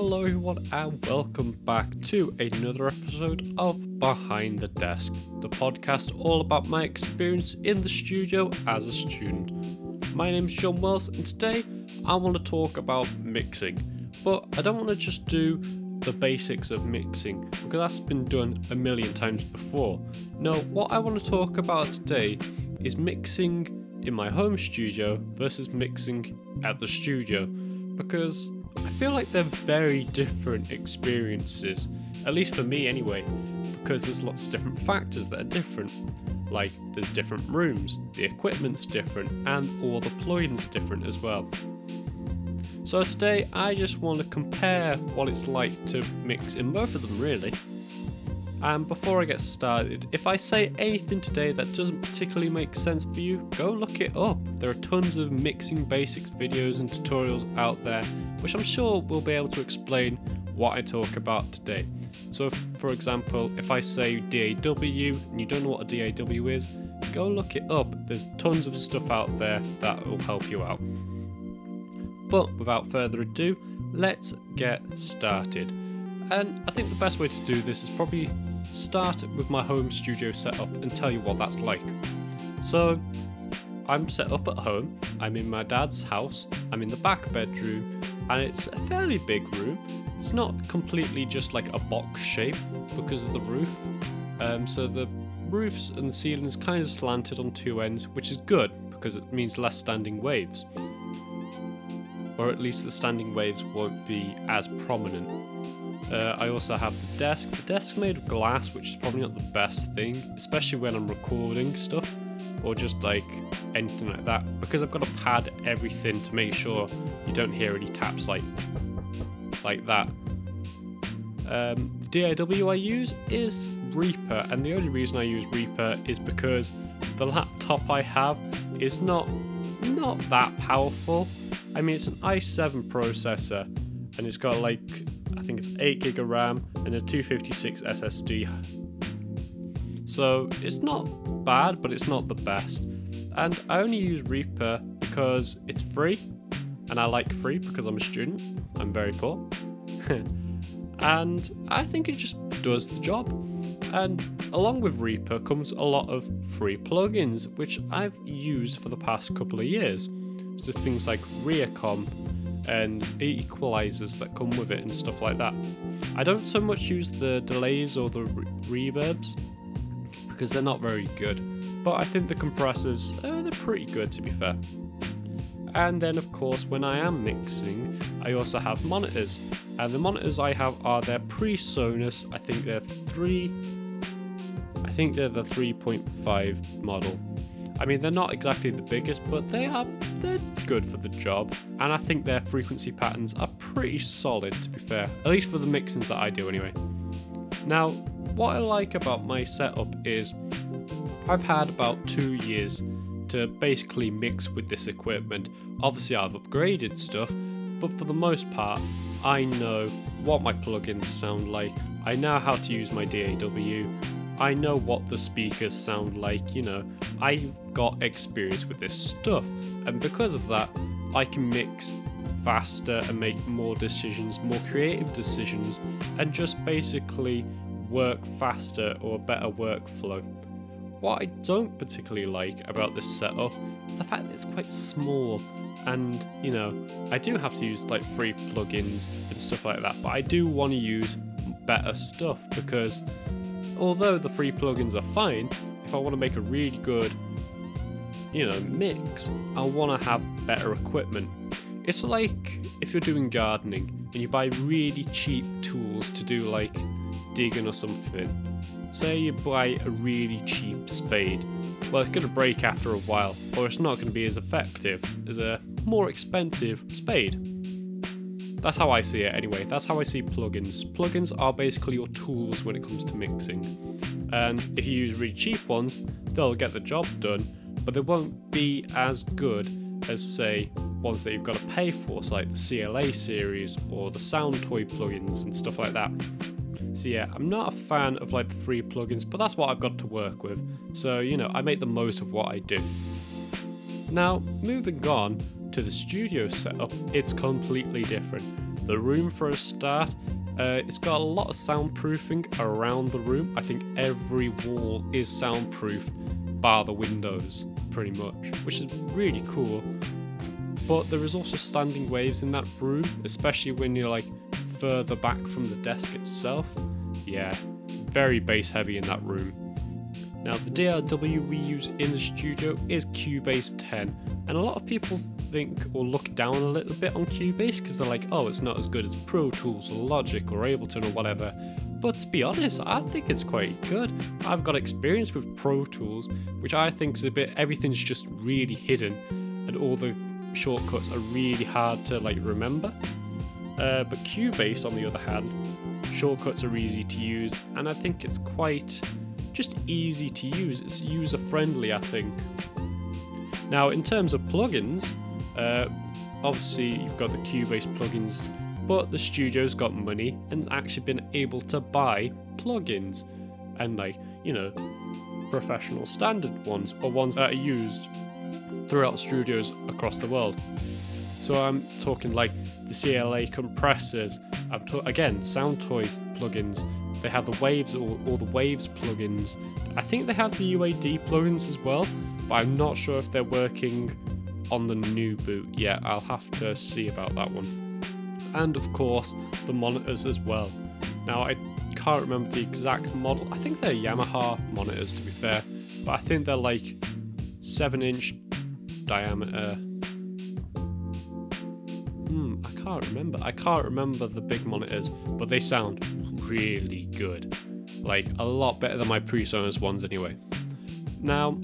Hello, everyone, and welcome back to another episode of Behind the Desk, the podcast all about my experience in the studio as a student. My name is John Wells, and today I want to talk about mixing, but I don't want to just do the basics of mixing because that's been done a million times before. No, what I want to talk about today is mixing in my home studio versus mixing at the studio because feel like they're very different experiences, at least for me anyway, because there's lots of different factors that are different. Like there's different rooms, the equipment's different, and all the plugins different as well. So today I just want to compare what it's like to mix in both of them really. And before I get started, if I say anything today that doesn't particularly make sense for you, go look it up. There are tons of mixing basics videos and tutorials out there, which I'm sure will be able to explain what I talk about today. So, if, for example, if I say DAW and you don't know what a DAW is, go look it up. There's tons of stuff out there that will help you out. But without further ado, let's get started. And I think the best way to do this is probably start with my home studio setup and tell you what that's like. So, I'm set up at home, I'm in my dad's house, I'm in the back bedroom, and it's a fairly big room. It's not completely just like a box shape because of the roof. Um, so the roofs and ceilings kind of slanted on two ends, which is good because it means less standing waves. Or at least the standing waves won't be as prominent. Uh, I also have the desk. The desk's made of glass, which is probably not the best thing, especially when I'm recording stuff or just like anything like that, because I've got to pad everything to make sure you don't hear any taps like like that. Um, the DAW I use is Reaper, and the only reason I use Reaper is because the laptop I have is not not that powerful. I mean, it's an i7 processor, and it's got like I think it's 8 gig of RAM and a 256 SSD. So it's not bad, but it's not the best. And I only use Reaper because it's free, and I like free because I'm a student. I'm very poor. and I think it just does the job. And along with Reaper comes a lot of free plugins, which I've used for the past couple of years. So things like Reacomp and equalizers that come with it and stuff like that. I don't so much use the delays or the re- reverbs because they're not very good, but I think the compressors uh, they're pretty good to be fair. And then of course when I am mixing, I also have monitors, and the monitors I have are their PreSonus. I think they're three. I think they're the 3.5 model. I mean, they're not exactly the biggest, but they are they're good for the job, and I think their frequency patterns are pretty solid. To be fair, at least for the mixings that I do, anyway. Now, what I like about my setup is I've had about two years to basically mix with this equipment. Obviously, I've upgraded stuff, but for the most part, I know what my plugins sound like. I know how to use my DAW. I know what the speakers sound like, you know, I've got experience with this stuff, and because of that, I can mix faster and make more decisions, more creative decisions, and just basically work faster or a better workflow. What I don't particularly like about this setup is the fact that it's quite small and you know I do have to use like free plugins and stuff like that but I do want to use better stuff because although the free plugins are fine, if I want to make a really good, you know, mix, I want to have better equipment. It's like if you're doing gardening and you buy really cheap tools to do like digging or something. Say you buy a really cheap spade. Well, it's going to break after a while, or it's not going to be as effective as a more expensive spade. That's how I see it anyway. That's how I see plugins. Plugins are basically your tools when it comes to mixing. And if you use really cheap ones, they'll get the job done, but they won't be as good as, say, ones that you've got to pay for, so like the CLA series or the Soundtoy plugins and stuff like that. So yeah, I'm not a fan of like the free plugins, but that's what I've got to work with. So, you know, I make the most of what I do. Now, moving on, to the studio setup, it's completely different. the room for a start. Uh, it's got a lot of soundproofing around the room. I think every wall is soundproofed, bar the windows, pretty much, which is really cool. But there is also standing waves in that room, especially when you're like further back from the desk itself. Yeah, it's very bass heavy in that room. Now, the DAW we use in the studio is Cubase 10, and a lot of people think or look down a little bit on Cubase because they're like, oh, it's not as good as Pro Tools or Logic or Ableton or whatever. But to be honest, I think it's quite good. I've got experience with Pro Tools, which I think is a bit everything's just really hidden, and all the shortcuts are really hard to like remember. Uh, but Cubase, on the other hand, shortcuts are easy to use, and I think it's quite just easy to use. It's user friendly, I think. Now, in terms of plugins, uh, obviously you've got the Cubase plugins, but the studio's got money and actually been able to buy plugins and like you know professional standard ones or ones that are used throughout studios across the world. So I'm talking like the CLA compressors. I'm again Soundtoy plugins. They have the Waves or, or the Waves plugins. I think they have the UAD plugins as well, but I'm not sure if they're working on the new boot yet. I'll have to see about that one. And of course, the monitors as well. Now I can't remember the exact model. I think they're Yamaha monitors to be fair, but I think they're like seven inch diameter. Hmm, I can't remember. I can't remember the big monitors, but they sound really good. Like a lot better than my PreSonus ones anyway. Now,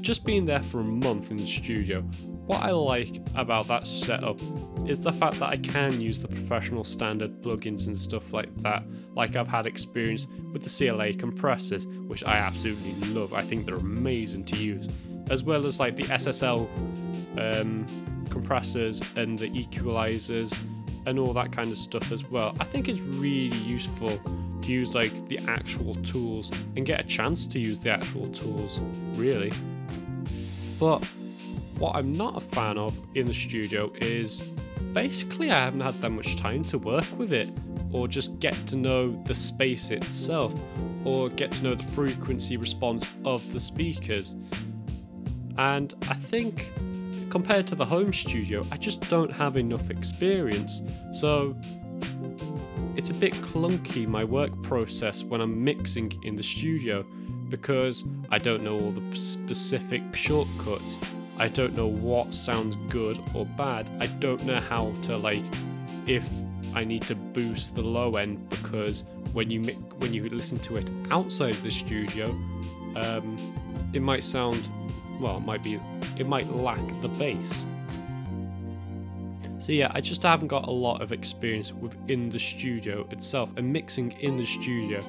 just being there for a month in the studio, what I like about that setup is the fact that I can use the professional standard plugins and stuff like that, like I've had experience with the CLA compressors, which I absolutely love. I think they're amazing to use, as well as like the SSL um, compressors and the equalizers and all that kind of stuff as well. I think it's really useful to use like the actual tools and get a chance to use the actual tools, really. But what I'm not a fan of in the studio is basically I haven't had that much time to work with it or just get to know the space itself or get to know the frequency response of the speakers. And I think compared to the home studio, I just don't have enough experience. So it's a bit clunky my work process when I'm mixing in the studio because I don't know all the specific shortcuts. I don't know what sounds good or bad. I don't know how to like if I need to boost the low end because when you when you listen to it outside the studio, um, it might sound well, it might be it might lack the bass. So yeah, I just haven't got a lot of experience within the studio itself and mixing in the studio.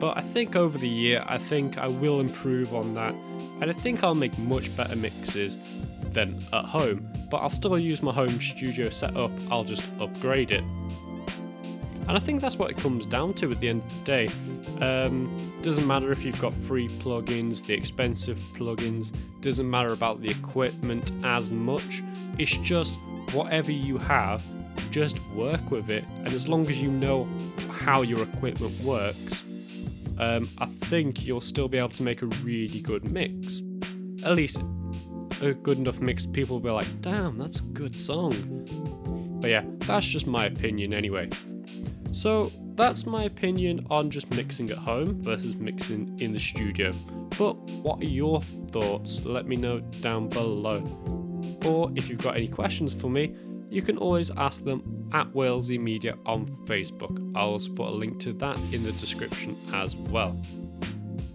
But I think over the year, I think I will improve on that, and I think I'll make much better mixes than at home. But I'll still use my home studio setup, I'll just upgrade it. And I think that's what it comes down to at the end of the day. Um, doesn't matter if you've got free plugins, the expensive plugins, doesn't matter about the equipment as much. It's just whatever you have, just work with it. And as long as you know how your equipment works, um, I think you'll still be able to make a really good mix. At least a good enough mix people will be like, damn, that's a good song. But yeah, that's just my opinion anyway. So that's my opinion on just mixing at home versus mixing in the studio. But what are your thoughts? Let me know down below. Or if you've got any questions for me, you can always ask them at Walesy Media on Facebook. I'll also put a link to that in the description as well.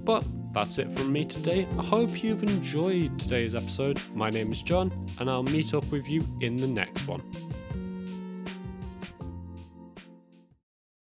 But that's it from me today. I hope you've enjoyed today's episode. My name is John, and I'll meet up with you in the next one.